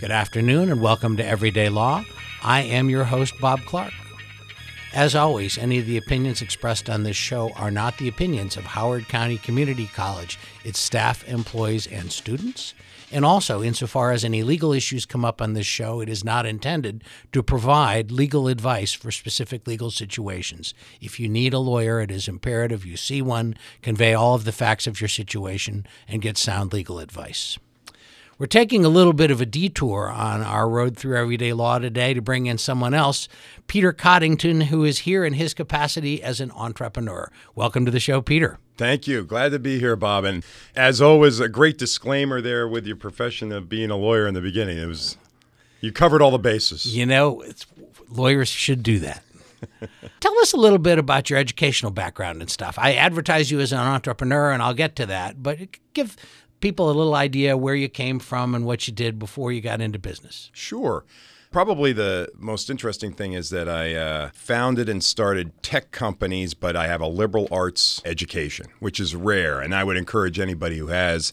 Good afternoon and welcome to Everyday Law. I am your host, Bob Clark. As always, any of the opinions expressed on this show are not the opinions of Howard County Community College, its staff, employees, and students. And also, insofar as any legal issues come up on this show, it is not intended to provide legal advice for specific legal situations. If you need a lawyer, it is imperative you see one, convey all of the facts of your situation, and get sound legal advice. We're taking a little bit of a detour on our road through everyday law today to bring in someone else, Peter Coddington, who is here in his capacity as an entrepreneur. Welcome to the show, Peter. Thank you. Glad to be here, Bob. And as always, a great disclaimer there with your profession of being a lawyer in the beginning. It was you covered all the bases. You know, lawyers should do that. Tell us a little bit about your educational background and stuff. I advertise you as an entrepreneur, and I'll get to that, but give people a little idea where you came from and what you did before you got into business. Sure. Probably the most interesting thing is that I uh, founded and started tech companies, but I have a liberal arts education, which is rare. And I would encourage anybody who has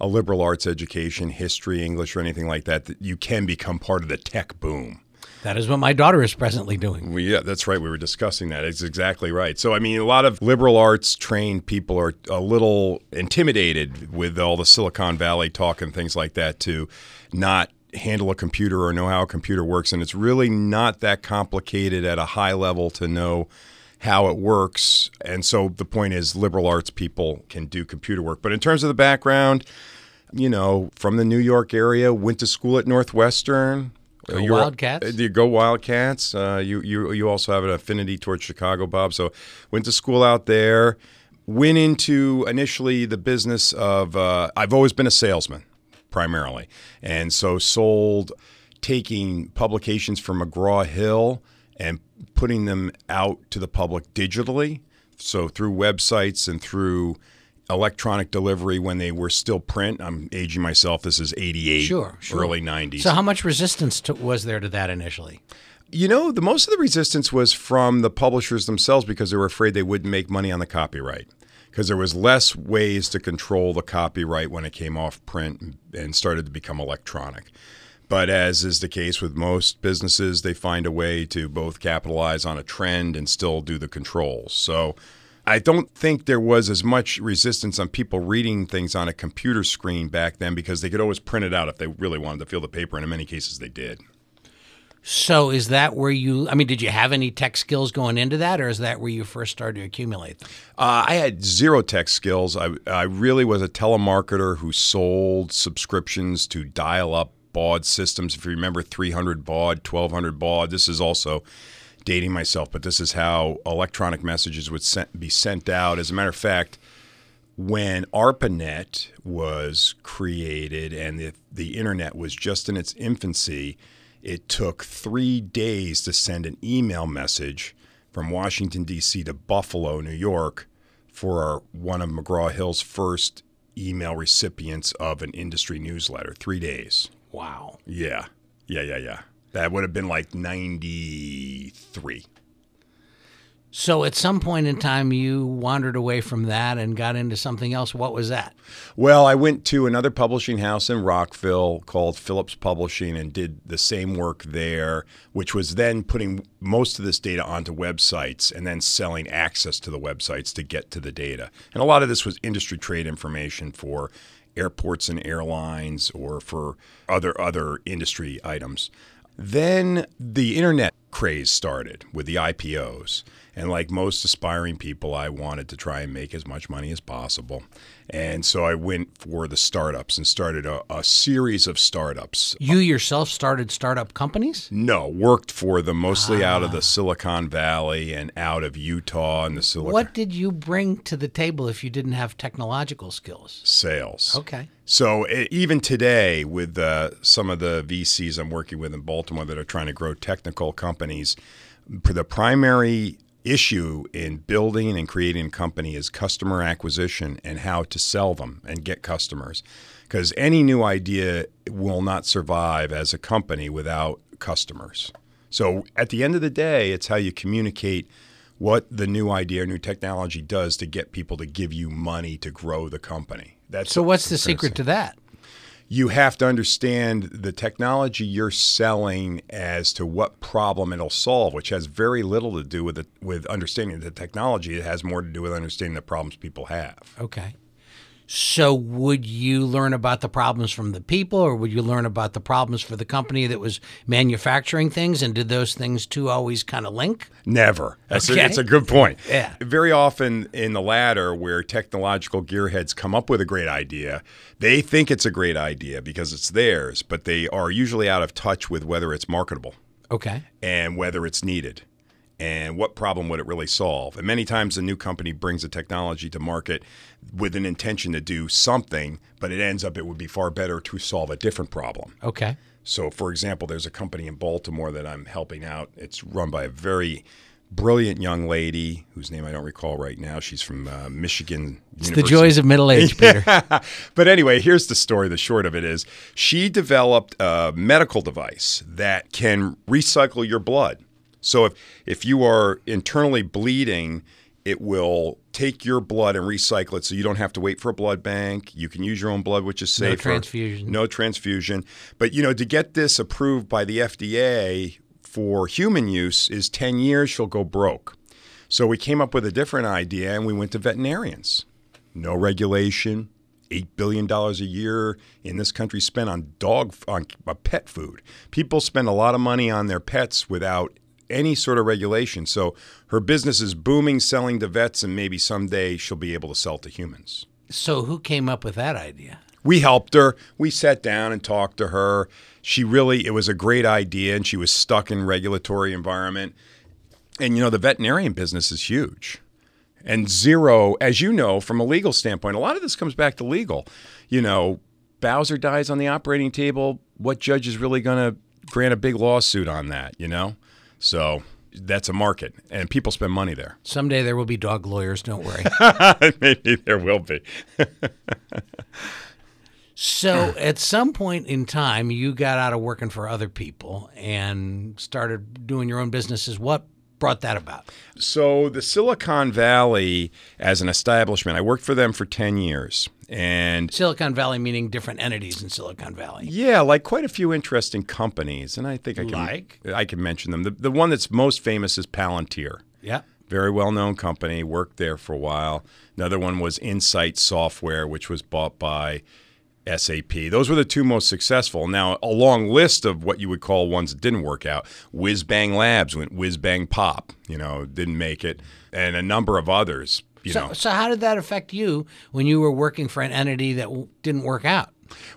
a liberal arts education, history, English, or anything like that, that you can become part of the tech boom. That is what my daughter is presently doing. Well, yeah, that's right. We were discussing that. It's exactly right. So, I mean, a lot of liberal arts trained people are a little intimidated with all the Silicon Valley talk and things like that to not handle a computer or know how a computer works. And it's really not that complicated at a high level to know how it works. And so the point is, liberal arts people can do computer work. But in terms of the background, you know, from the New York area, went to school at Northwestern, Go You're, Wildcats. You go Wildcats. Uh, you you you also have an affinity towards Chicago, Bob. So went to school out there. Went into initially the business of. Uh, I've always been a salesman, primarily, and so sold taking publications from McGraw Hill and putting them out to the public digitally. So through websites and through electronic delivery when they were still print. I'm aging myself. This is 88, sure, sure. early 90s. So, how much resistance to, was there to that initially? You know, the most of the resistance was from the publishers themselves because they were afraid they wouldn't make money on the copyright. Because there was less ways to control the copyright when it came off print and started to become electronic. But as is the case with most businesses, they find a way to both capitalize on a trend and still do the controls. So I don't think there was as much resistance on people reading things on a computer screen back then because they could always print it out if they really wanted to feel the paper, and in many cases they did. So is that where you? I mean, did you have any tech skills going into that, or is that where you first started to accumulate them? Uh, I had zero tech skills. I, I really was a telemarketer who sold subscriptions to dial-up baud systems. If you remember, 300 baud, 1200 baud. This is also dating myself, but this is how electronic messages would sent, be sent out. As a matter of fact, when ARPANET was created and the, the internet was just in its infancy, it took three days to send an email message from Washington, D.C. to Buffalo, New York, for one of McGraw Hill's first email recipients of an industry newsletter. Three days. Wow. Yeah. Yeah, yeah, yeah. That would have been like 93. So at some point in time, you wandered away from that and got into something else. What was that? Well, I went to another publishing house in Rockville called Phillips Publishing and did the same work there, which was then putting most of this data onto websites and then selling access to the websites to get to the data. And a lot of this was industry trade information for airports and airlines or for other other industry items. Then the internet craze started with the IPOs. And like most aspiring people, I wanted to try and make as much money as possible. And so I went for the startups and started a, a series of startups. You yourself started startup companies? No, worked for them mostly ah. out of the ah. Silicon Valley and out of Utah and the Silicon. What did you bring to the table if you didn't have technological skills? Sales. Okay. So even today, with uh, some of the VCs I'm working with in Baltimore that are trying to grow technical companies, the primary issue in building and creating a company is customer acquisition and how to sell them and get customers. Because any new idea will not survive as a company without customers. So at the end of the day, it's how you communicate what the new idea or new technology does to get people to give you money to grow the company. That's so. What's the secret to that? You have to understand the technology you're selling as to what problem it'll solve, which has very little to do with it, with understanding the technology. It has more to do with understanding the problems people have. Okay. So, would you learn about the problems from the people, or would you learn about the problems for the company that was manufacturing things? And did those things two always kind of link? Never. That's, Okay. a, that's a good point. Yeah. Very often in the latter, where technological gearheads come up with a great idea, they think it's a great idea because it's theirs, but they are usually out of touch with whether it's marketable Okay. and whether it's needed and what problem would it really solve. And many times a new company brings a technology to market with an intention to do something, but it ends up it would be far better to solve a different problem. Okay. So, for example, there's a company in Baltimore that I'm helping out. It's run by a very brilliant young lady whose name I don't recall right now. She's from uh, Michigan It's the joys of middle age, Peter. but anyway, here's the story. The short of it is she developed a medical device that can recycle your blood. So if if you are internally bleeding, it will take your blood and recycle it so you don't have to wait for a blood bank. You can use your own blood, which is safer. No transfusion. No transfusion. But you know, to get this approved by the FDA for human use is 10 years she'll go broke. So we came up with a different idea and we went to veterinarians. No regulation, $8 billion a year in this country spent on dog on pet food. People spend a lot of money on their pets without any sort of regulation. So her business is booming selling to vets and maybe someday she'll be able to sell to humans. so, who came up with that idea? We helped her. We sat down and talked to her. She really, it was a great idea, and she was stuck in regulatory environment. And you know, the veterinarian business is huge. And zero, as you know, from a legal standpoint, a lot of this comes back to legal. You know, Bowser dies on the operating table. What judge is really going to grant a big lawsuit on that? You know, so that's a market, and people spend money there. Someday there will be dog lawyers, don't worry. Maybe there will be. so, at some point in time, you got out of working for other people and started doing your own businesses. What brought that about? So the Silicon Valley as an establishment, I worked for them for 10 years. And Silicon Valley meaning different entities in Silicon Valley. yeah, like quite a few interesting companies. And I think I can Like? I can mention them. The, the one that's most famous is Palantir. Yeah. Very well known company, worked there for a while. Another one was Inxight Software, which was bought by SAP. Those were the two most successful. Now, a long list of what you would call ones that didn't work out. Whiz Bang Labs went whiz bang pop, you know, didn't make it, and a number of others, you So, know. so how did that affect you when you were working for an entity that w- didn't work out?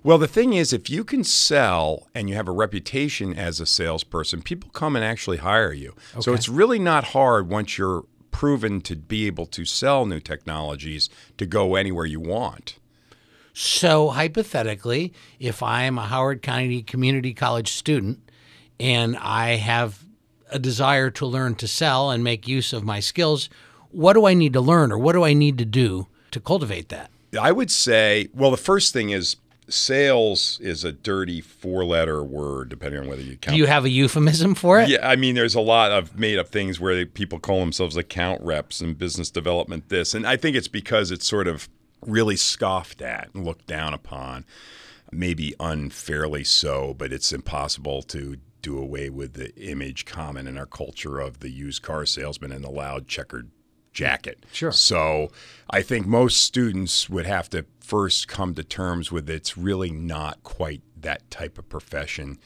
Well, the thing is, if you can sell and you have a reputation as a salesperson, people come and actually hire you. So it's really not hard once you're proven to be able to sell new technologies to go anywhere you want. So, hypothetically, if I am a Howard County Community College student and I have a desire to learn to sell and make use of my skills, what do I need to learn or what do I need to do to cultivate that? I would say, well, the first thing is sales is a dirty four letter word, depending on whether you count. Do you have a euphemism for it? Yeah, I mean, there's a lot of made up things where they, people call themselves account reps and business development this. And I think it's because it's sort of really scoffed at and looked down upon, maybe unfairly so, but it's impossible to do away with the image common in our culture of the used car salesman in the loud checkered jacket. Sure. So I think most students would have to first come to terms with it's really not quite that type of profession.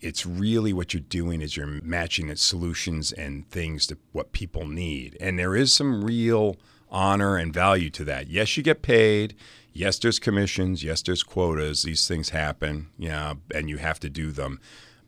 It's really what you're doing is you're matching its solutions and things to what people need. And there is some real honor and value to that. Yes, you get paid. Yes, there's commissions. Yes, there's quotas. These things happen, yeah, and you have to do them.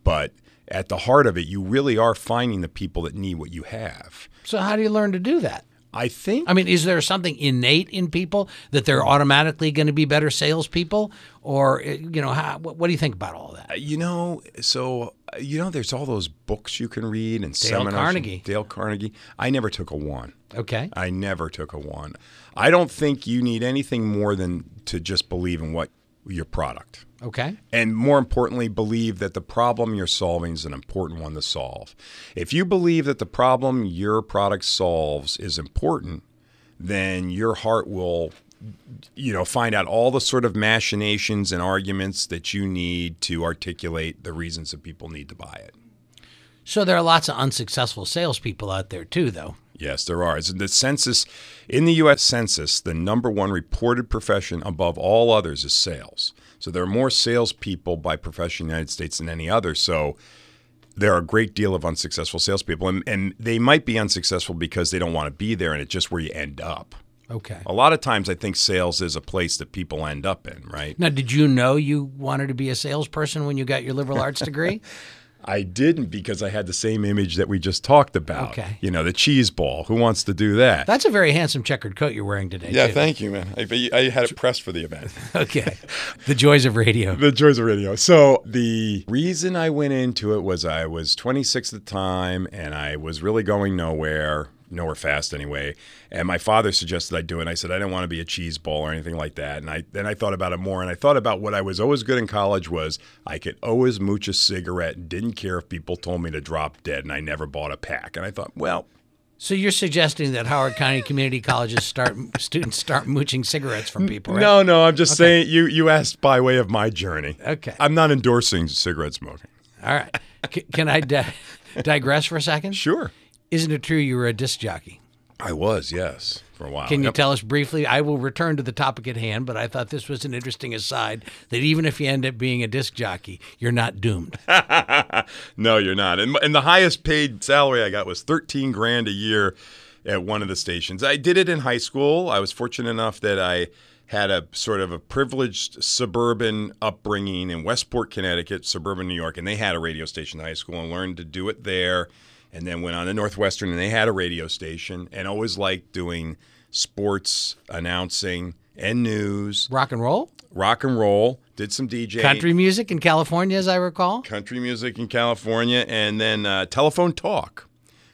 But at the heart of it, you really are finding the people that need what you have. So, how do you learn to do that? I think I mean, is there something innate in people that they're automatically going to be better salespeople? Or, uh, you know, how, what, what do you think about all that? You know, so uh, you know, there's all those books you can read and Dale seminars. Carnegie. Dale Carnegie. I never took a one. Okay. I never took a one. I don't think you need anything more than to just believe in what your product. Okay. And more importantly, believe that the problem you're solving is an important one to solve. If you believe that the problem your product solves is important, then your heart will you know, find out all the sort of machinations and arguments that you need to articulate the reasons that people need to buy it. So there are lots of unsuccessful salespeople out there too, though. Yes, there are. It's the census in the U.S. Census, the number one reported profession above all others is sales. So there are more salespeople by profession in the United States than any other. So there are a great deal of unsuccessful salespeople, and, and they might be unsuccessful because they don't want to be there, and it's just where you end up. Okay. A lot of times, I think sales is a place that people end up in, right? Now, did you know you wanted to be a salesperson when you got your liberal arts degree? I didn't because I had the same image that we just talked about. Okay. You know, the cheese ball. Who wants to do that? That's a very handsome checkered coat you're wearing today. Yeah, too. thank you, man. I, I had it pressed for the event. okay. The joys of radio. the joys of radio. So the reason I went into it was I was 26 at the time and I was really going nowhere nowhere fast anyway. And my father suggested I do it. And I said I didn't want to be a cheese ball or anything like that. And I then I thought about it more. And I thought about what I was always good in college was I could always mooch a cigarette and didn't care if people told me to drop dead. And I never bought a pack. And I thought, well. So you're suggesting that Howard County community colleges start students start mooching cigarettes from people? Right? No, no. I'm just okay. saying you you asked by way of my journey. Okay. I'm not endorsing cigarette smoking. All right. C- can I di- digress for a second? Sure. Isn't it true you were a disc jockey? I was, yes, for a while. Can you yep. tell us briefly? I will return to the topic at hand, but I thought this was an interesting aside that even if you end up being a disc jockey, you're not doomed. no, you're not. And, and the highest paid salary I got was 13 grand a year at one of the stations. I did it in high school. I was fortunate enough that I had a sort of a privileged suburban upbringing in Westport, Connecticut, suburban New York, and they had a radio station in high school and learned to do it there and then went on to Northwestern and they had a radio station and always liked doing sports announcing and news. Rock and roll? Rock and roll. Did some DJ. Country music in California, as I recall. Country music in California. And then uh, telephone talk,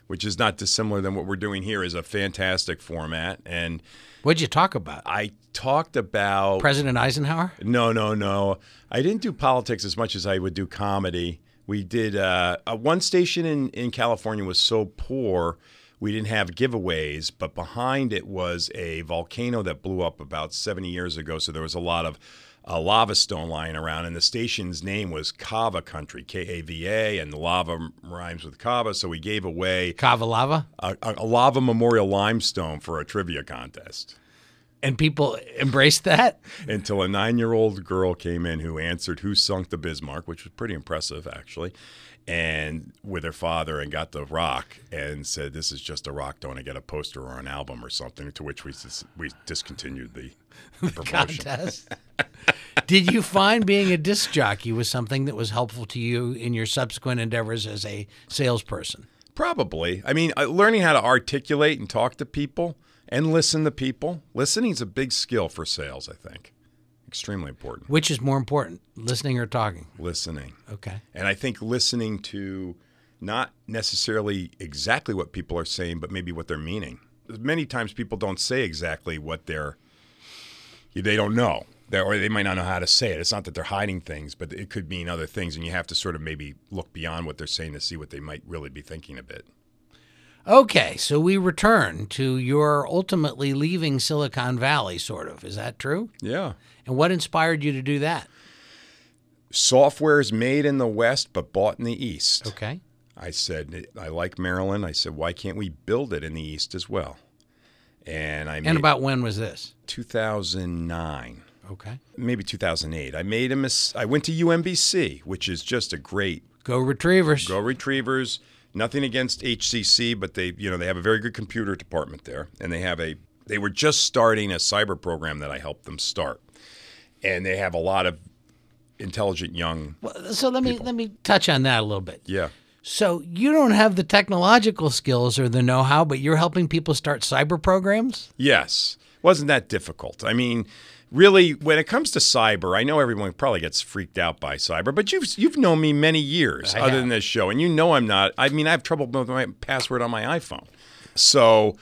which is not dissimilar than what we're doing here, is a fantastic format. And What'd you talk about? I talked about President Eisenhower? No, no, no. I didn't do politics as much as I would do comedy. We did uh, one station in, in California was so poor we didn't have giveaways, but behind it was a volcano that blew up about 70 years ago. So there was a lot of uh, lava stone lying around, and the station's name was Kava Country, K A V A, and the lava rhymes with Kava. So we gave away Kava lava, a, a lava memorial limestone for a trivia contest. And people embraced that? Until a nine year old girl came in who answered Who Sunk the Bismarck, which was pretty impressive, actually, and with her father and got the rock and said, This is just a rock. Don't I get a poster or an album or something? To which we, we discontinued the, the contest. Did you find being a disc jockey was something that was helpful to you in your subsequent endeavors as a salesperson? Probably. I mean, uh, learning how to articulate and talk to people and listen to people. Listening is a big skill for sales, I think. Extremely important. Which is more important, listening or talking? Listening. Okay. And I think listening to not necessarily exactly what people are saying, but maybe what they're meaning. Many times people don't say exactly what they're, they don't know. They're, or they might not know how to say it. It's not that they're hiding things, but it could mean other things. And you have to sort of maybe look beyond what they're saying to see what they might really be thinking a bit. Okay, so we return to your ultimately leaving Silicon Valley, sort of. Is that true? Yeah. And what inspired you to do that? Software is made in the West but bought in the East. Okay. I said, I like Maryland. I said, why can't we build it in the East as well? And I And about when was this? 2009. Okay. Maybe 2008. I made a mis- I went to UMBC, which is just a great Go Retrievers. Go Retrievers Nothing against HCC, but they, you know, they have a very good computer department there, and they have a. They were just starting a cyber program that I helped them start, and they have a lot of intelligent young. Well, so let me people. let me touch on that a little bit. Yeah. So you don't have the technological skills or the know-how, but you're helping people start cyber programs. Yes, wasn't that difficult. I mean, really, when it comes to cyber, I know everyone probably gets freaked out by cyber, but you've you've known me many years I other have. than this show, and you know I'm not. I mean, I have trouble with my password on my iPhone, so.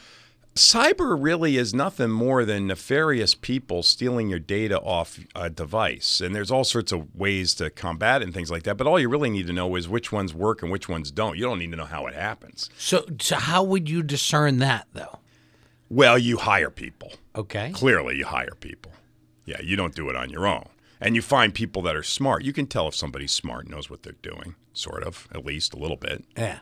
Cyber really is nothing more than nefarious people stealing your data off a device. And there's all sorts of ways to combat and things like that. But all you really need to know is which ones work and which ones don't. You don't need to know how it happens. So, so how would you discern that, though? Well, you hire people. Okay. Clearly, you hire people. Yeah, you don't do it on your own. And you find people that are smart. You can tell if somebody's smart, knows what they're doing, sort of, at least a little bit. Yeah.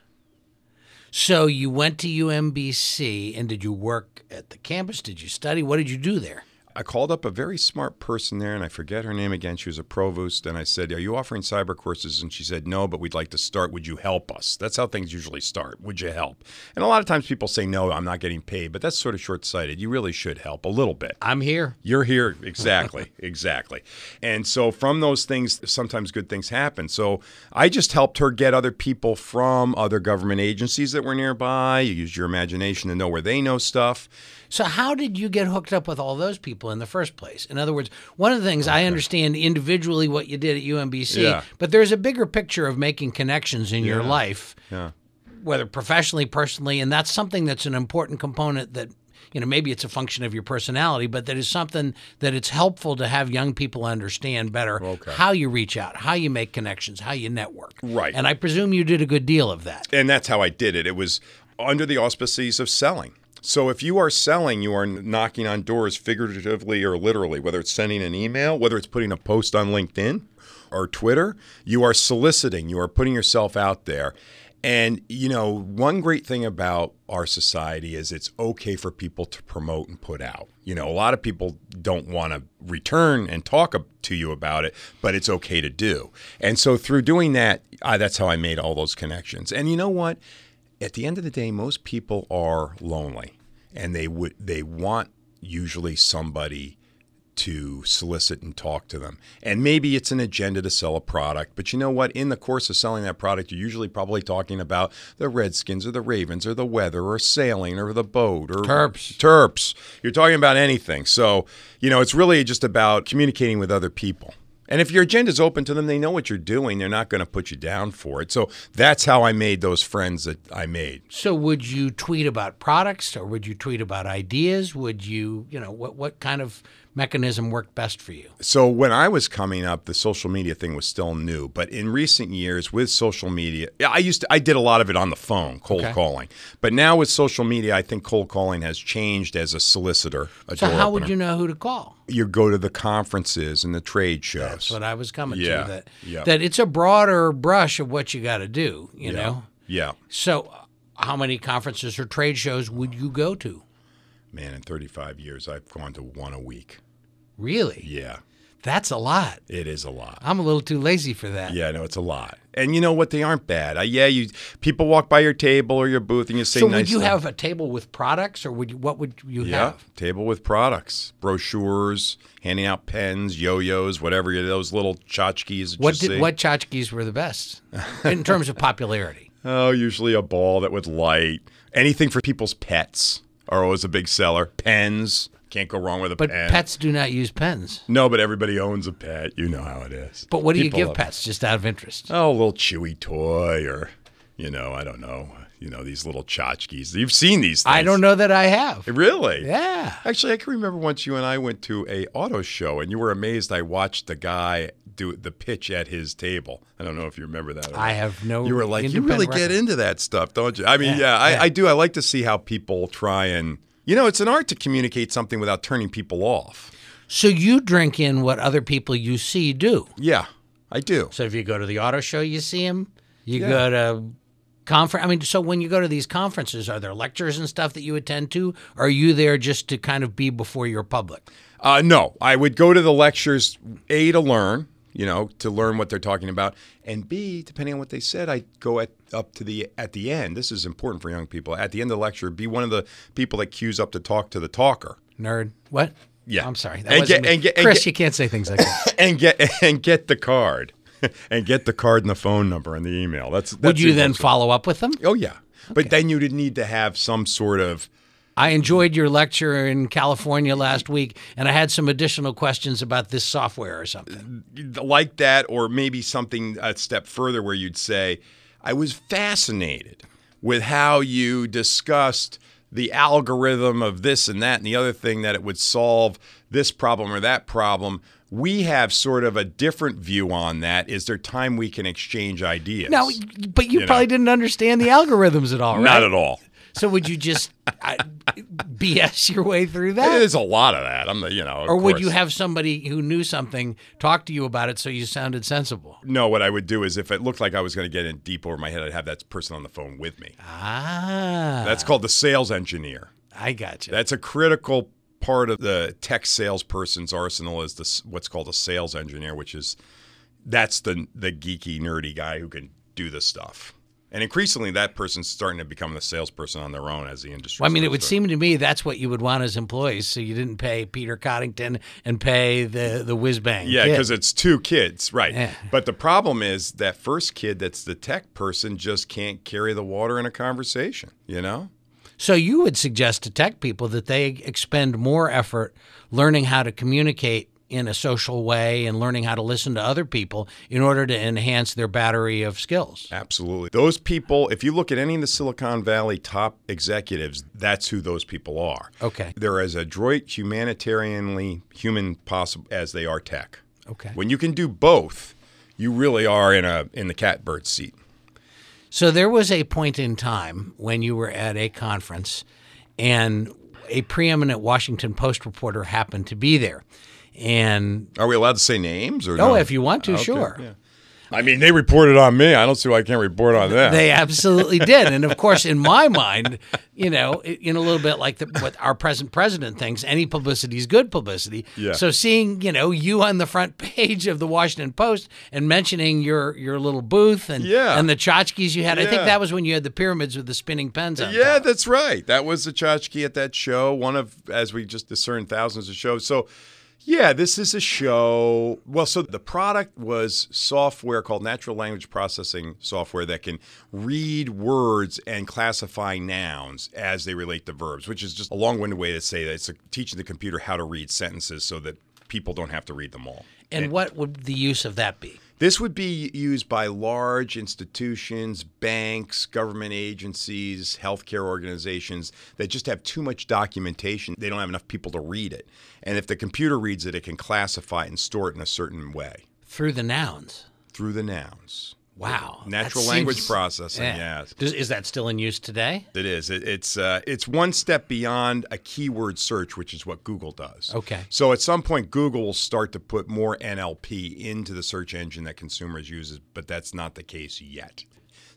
So you went to UMBC and did you work at the campus? Did you study? What did you do there? I called up a very smart person there, and I forget her name again. She was a provost, and I said, "Are you offering cyber courses?" And she said, "No, but we'd like to start. Would you help us?" That's how things usually start. Would you help? And a lot of times people say, "No, I'm not getting paid," but that's sort of short-sighted. You really should help a little bit. I'm here. You're here exactly, exactly. And so from those things, sometimes good things happen. So I just helped her get other people from other government agencies that were nearby. You used your imagination to know where they know stuff. So how did you get hooked up with all those people in the first place? In other words, one of the things I understand individually what you did at UMBC, Yeah. but there's a bigger picture of making connections in your life, Yeah. whether professionally, personally, and that's something that's an important component that you know maybe it's a function of your personality, but that is something that it's helpful to have young people understand better how you reach out, how you make connections, how you network. Right. And I presume you did a good deal of that. and that's how I did it. It was under the auspices of selling. So if you are selling, you are knocking on doors figuratively or literally, whether it's sending an email, whether it's putting a post on LinkedIn or Twitter, you are soliciting, you are putting yourself out there. And you know, one great thing about our society is it's okay for people to promote and put out. You know, a lot of people don't want to return and talk to you about it, but it's okay to do. And so through doing that, I, that's how I made all those connections. And you know what? At the end of the day, most people are lonely, and they would they want usually somebody to solicit and talk to them. And maybe it's an agenda to sell a product, but you know what? In the course of selling that product, you're usually probably talking about the Redskins or the Ravens or the weather or sailing or the boat or Terps. Terps. You're talking about anything. So, you know, it's really just about communicating with other people. And if your agenda's open to them, they know what you're doing. They're not going to put you down for it. So that's how I made those friends that I made. So would you tweet about products or would you tweet about ideas? Would you, you know, what what kind of mechanism worked best for you? So when I was coming up, the social media thing was still new. But in recent years, with social media, yeah, I used to, I did a lot of it on the phone, cold Okay. calling. But now with social media, I think cold calling has changed as a solicitor. A So how would you know who to call? You go to the conferences and the trade shows. That's what I was coming Yeah, to. That yeah. that it's a broader brush of what you got to do. You know. Yeah. So uh, how many conferences or trade shows would you go to? Man, in 35 years, I've gone to one a week. Really? Yeah, That's a lot. it is a lot. I'm a little too lazy for that. Yeah, no, it's a lot. And you know what? They aren't bad. Uh, yeah, you people walk by your table or your booth and you say So nice would you stuff. have a table with products, or would you? What would you Yeah, have? table with products, brochures, handing out pens, yo-yos, whatever those little tchotchkes. What did what tchotchkes were the best in terms of popularity? Oh, usually a ball that would light. Anything for people's pets are always a big seller. Pens can't go wrong with a pet. But pen. pets do not use pens. No, but everybody owns a pet. You know how it is. But what do People you give love- pets just out of interest? Oh, a little chewy toy, or you know, I don't know. You know, these little tchotchkes. You've seen these. Things. I don't know that I have. Really? Yeah. Actually, I can remember once you and I went to a auto show, and you were amazed. I watched the guy do the pitch at his table. I don't know if you remember that. or I not. have no. You were like, you really get record. into that stuff, don't you? I mean, Yeah, yeah, I, yeah. I do. I like to see how people try and, you know, it's an art to communicate something without turning people off. So you drink in what other people you see do. Yeah, I do. So if you go to the auto show, you see them. You go to conference. I mean, so when you go to these conferences, are there lectures and stuff that you attend to? Or are you there just to kind of be before your public? Uh, no, I would go to the lectures a to learn, you know, to learn what they're talking about, and b depending on what they said, I go at up to the at the end. This is important for young people. At the end of the lecture, be one of the people that queues up to talk to the talker Nerd. What? Yeah. I'm sorry. That And wasn't get- me. and get- and Chris, get- you can't say things like that. and get and get the card, and get the card and the phone number and the email. That's, that's Would you the then follow up with them? Oh yeah, but then you'd need to have some sort of I enjoyed your lecture in California last week, and I had some additional questions about this software or something. like that, or maybe something a step further where you'd say, I was fascinated with how you discussed the algorithm of this and that and the other thing that it would solve this problem or that problem. We have sort of a different view on that. Is there time we can exchange ideas? No, but you, You probably know. didn't understand the algorithms at all, right? not at all. So would you just uh, BS your way through that? There's a lot of that. I'm the, you know, Or would you have somebody who knew something talk to you about it so you sounded sensible? No, what I would do is if it looked like I was going to get in deep over my head, I'd have that person on the phone with me. Ah. That's called the sales engineer. I got you. That's a critical part of the tech salesperson's arsenal is this what's called a sales engineer, which is that's the the geeky nerdy guy who can do this stuff. And increasingly, that person's starting to become the salesperson on their own as the industry. Well, I mean, it would to- seem to me that's what you would want as employees, so you didn't pay Peter Coddington and pay the the whiz bang. Yeah, because it's two kids, right? Yeah. But the problem is that first kid, that's the tech person, just can't carry the water in a conversation. You know? So you would suggest to tech people that they expend more effort learning how to communicate in a social way and learning how to listen to other people in order to enhance their battery of skills. Absolutely. Those people, if you look at any of the Silicon Valley top executives, that's who those people are. Okay. They're as adroit, humanitarianly human possible as they are tech. Okay. When you can do both, you really are in a in the catbird seat. So there was a point in time when you were at a conference and a preeminent Washington Post reporter happened to be there. And Are we allowed to say names or oh, no? if you want to, Okay, sure. yeah. I mean, they reported on me. I don't see why I can't report on them. They absolutely did, and of course, in my mind, you know, in a little bit like the, what our present president thinks, any publicity is good publicity. Yeah. So seeing, you know, you on the front page of the Washington Post and mentioning your your little booth and Yeah. and the tchotchkes you had, yeah. I think that was when you had the pyramids with the spinning pens on Yeah, top. that's right. That was the tchotchke at that show, one of, as we just discerned, thousands of shows. So, yeah, this is a show. Well, so the product was software called natural language processing software that can read words and classify nouns as they relate to verbs, which is just a long winded way to say that it's a, teaching the computer how to read sentences so that people don't have to read them all. And what would the use of that be? This would be used by large institutions, banks, government agencies, healthcare organizations that just have too much documentation. They don't have enough people to read it. And if the computer reads it, it can classify it and store it in a certain way Through the nouns. through the nouns. Wow. Natural language seems- processing, Yeah. yes. Does, is that still in use today? It is. It, it's uh, it's one step beyond a keyword search, which is what Google does. Okay. So at some point, Google will start to put more NLP into the search engine that consumers uses, but that's not the case yet.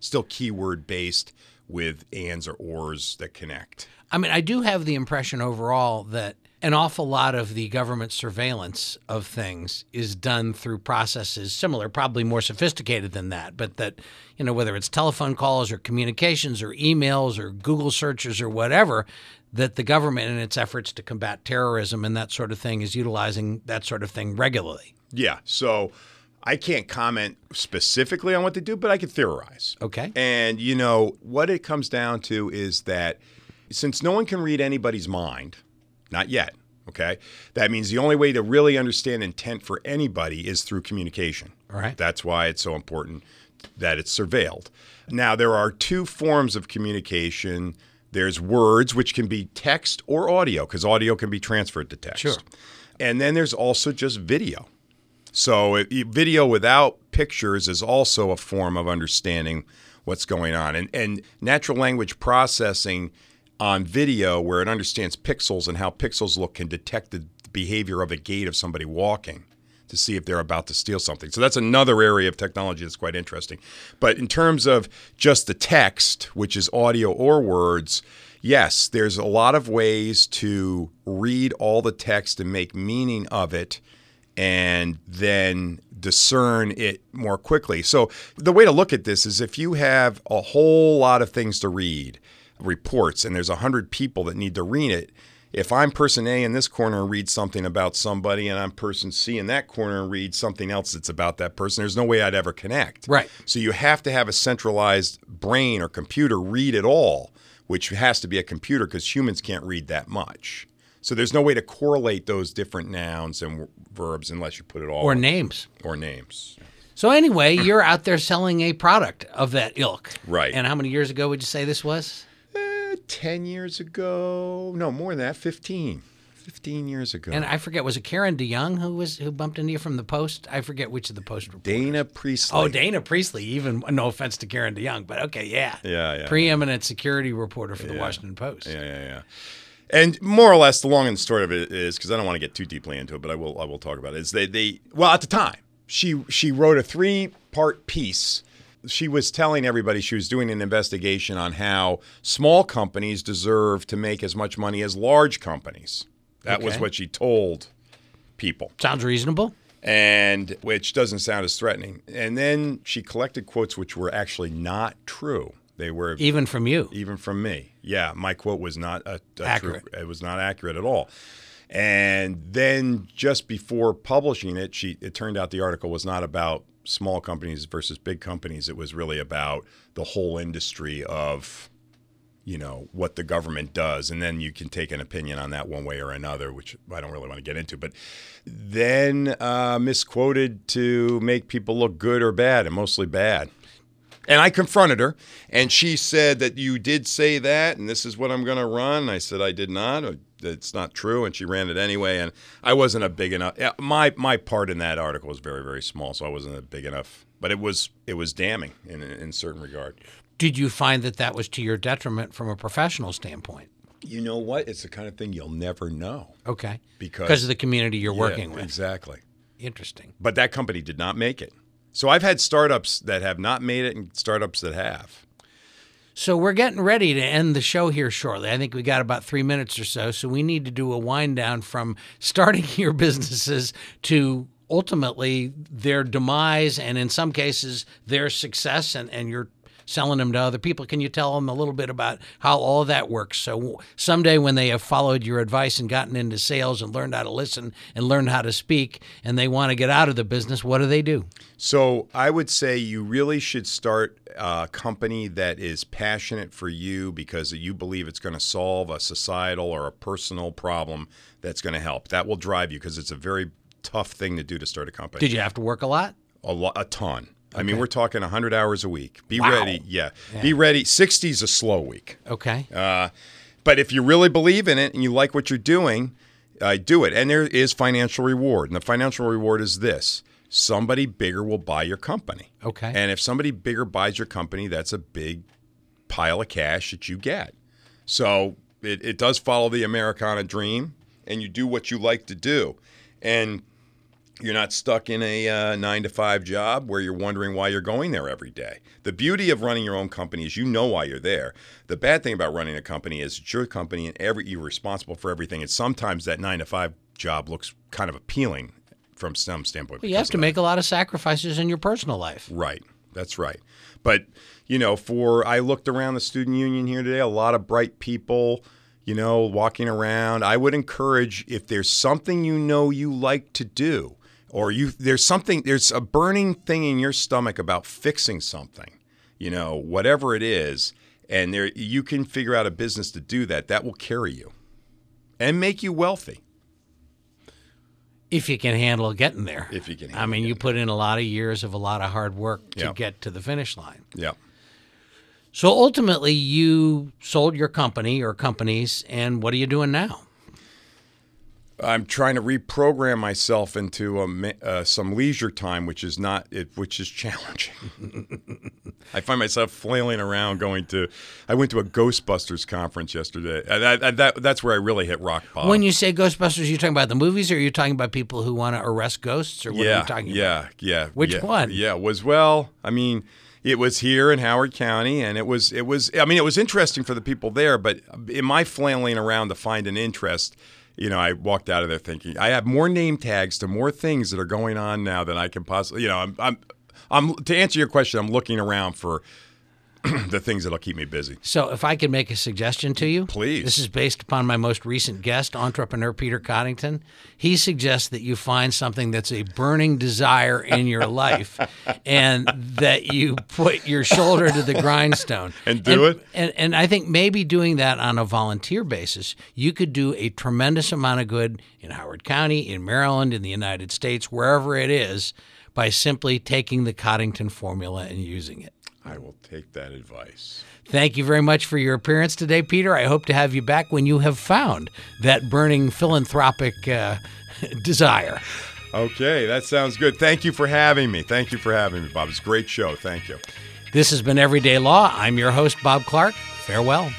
Still keyword based with ands or ors that connect. I mean, I do have the impression overall that an awful lot of the government surveillance of things is done through processes similar, probably more sophisticated than that, but that, you know, whether it's telephone calls or communications or emails or Google searches or whatever, that the government in its efforts to combat terrorism and that sort of thing is utilizing that sort of thing regularly. Yeah. So I can't comment specifically on what they do, but I can theorize. Okay. And, you know, what it comes down to is that since no one can read anybody's mind, not yet, okay, that means the only way to really understand intent for anybody is through communication. All right. That's why it's so important that it's surveilled. Now, there are two forms of communication there's words, which can be text or audio, because audio can be transferred to text. Sure. And then there's also just video. So video without pictures is also a form of understanding what's going on. And, and natural language processing on video, where it understands pixels and how pixels look, can detect the behavior of a gait of somebody walking to see if they're about to steal something. So that's another area of technology that's quite interesting. But in terms of just the text, which is audio or words, yes, there's a lot of ways to read all the text and make meaning of it and then discern it more quickly. So the way to look at this is if you have a whole lot of things to read, reports, and there's 100 people that need to read it, if I'm person A in this corner and read something about somebody and I'm person C in that corner and read something else that's about that person, there's no way I'd ever connect. Right. So you have to have a centralized brain or computer read it all, which has to be a computer because humans can't read that much. So there's no way to correlate those different nouns and w- verbs unless you put it all Or names. or names. So anyway, you're out there selling a product of that ilk. Right. And how many years ago would you say this was? Eh, 10 years ago, no, more than that, 15. 15 years ago. And I forget, was it Karen DeYoung who was who bumped into you from the Post? I forget which of the Post reporters. Dana Priestley. Oh, Dana Priestley. Even no offense to Karen DeYoung, but okay, yeah, Yeah, yeah. preeminent security reporter for the Washington Post. Yeah, yeah, yeah. And more or less, the long and the short of it is because I don't want to get too deeply into it, but I will. I will talk about it. Is they they well at the time she she wrote a three part piece. She was telling everybody she was doing an investigation on how small companies deserve to make as much money as large companies. That was what she told people Sounds reasonable. and which doesn't sound as threatening. And then she collected quotes which were actually not true. They were Even from you. even from me. Yeah, my quote was not a, a Accurate. True, it was not accurate at all. And then just before publishing it, she it turned out the article was not about small companies versus big companies. It was really about the whole industry of you know what the government does. And then you can take an opinion on that one way or another which i don't really want to get into. But then uh, misquoted to make people look good or bad and mostly bad. And i confronted her and she said that you did say that and this is what i'm going to run. I said i did not it's not true and she ran it anyway and i wasn't a big enough yeah, my my part in that article was very very small so i wasn't a big enough but it was it was damning in in certain regard Did you find that that was to your detriment from a professional standpoint? You know what? It's the kind of thing you'll never know Okay. because Because of the community you're working with. Exactly. Interesting. But that company did not make it. So I've had startups that have not made it and startups that have. So we're getting ready to end the show here shortly. I think we got about three minutes or so. So we need to do a wind down from starting your businesses to ultimately their demise and in some cases their success and, and you're selling them to other people. Can you tell them a little bit about how all that works? So someday when they have followed your advice and gotten into sales and learned how to listen and learned how to speak and they want to get out of the business, what do they do? So I would say you really should start a company that is passionate for you because you believe it's going to solve a societal or a personal problem that's going to help. That will drive you because it's a very tough thing to do to start a company. Did you have to work a lot? a, lo- a ton. I mean, we're talking 100 hours a week. Be Wow. ready. Yeah. Be ready. 60 is a slow week. Okay. Uh, but if you really believe in it and you like what you're doing, uh, do it. And there is financial reward. And the financial reward is this somebody bigger will buy your company. Okay. And if somebody bigger buys your company, that's a big pile of cash that you get. So it, it does follow the Americana dream, and you do what you like to do. And you're not stuck in a uh, nine to five job where you're wondering why you're going there every day. The beauty of running your own company is you know why you're there. The bad thing about running a company is it's your company and every you're responsible for everything. And sometimes that nine to five job looks kind of appealing from some standpoint. you have to make a lot of sacrifices in your personal life. Right. That's right. But, you know, for I looked around the student union here today, a lot of bright people, you know, walking around. I would encourage if there's something you know you like to do or you there's something there's a burning thing in your stomach about fixing something, you know, whatever it is, and there you can figure out a business to do that, that will carry you and make you wealthy. If you can handle getting there. If you can I mean, you put in a lot of years of a lot of hard work to Yeah. get to the finish line. Yeah. So ultimately, you sold your company or companies, and what are you doing now? I'm trying to reprogram myself into a, uh, some leisure time, which is not it, which is challenging. I find myself flailing around, going to. I went to a Ghostbusters conference yesterday, and, I, and that, that's where I really hit rock bottom. when you say Ghostbusters, you're you talking about the movies, or are you talking about people who want to arrest ghosts, or what yeah, are you talking about? yeah, yeah. Which yeah, one? Yeah, it was well. I mean, it was here in Howard County, and it was it was. I mean, it was interesting for the people there, but in my flailing around to find an interest. You know, I walked out of there thinking I have more name tags to more things that are going on now than I can possibly. You know, I'm, I'm, I'm to answer your question. I'm looking around for the things that'll keep me busy. So, if I could make a suggestion to you, Please. This is based upon my most recent guest, entrepreneur Peter Coddington. He suggests that you find something that's a burning desire in your life, and that you put your shoulder to the grindstone And do it? And, and I think maybe doing that on a volunteer basis, you could do a tremendous amount of good in Howard County, in Maryland, in the United States, wherever it is, by simply taking the Coddington formula and using it. I will take that advice. Thank you very much for your appearance today, Peter. I hope to have you back when you have found that burning philanthropic uh, desire. Okay, that sounds good. Thank you for having me. Thank you for having me, Bob. It's a great show. Thank you. This has been Everyday Law. I'm your host, Bob Clark. Farewell.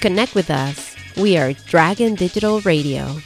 Connect with us. We are Dragon Digital Radio.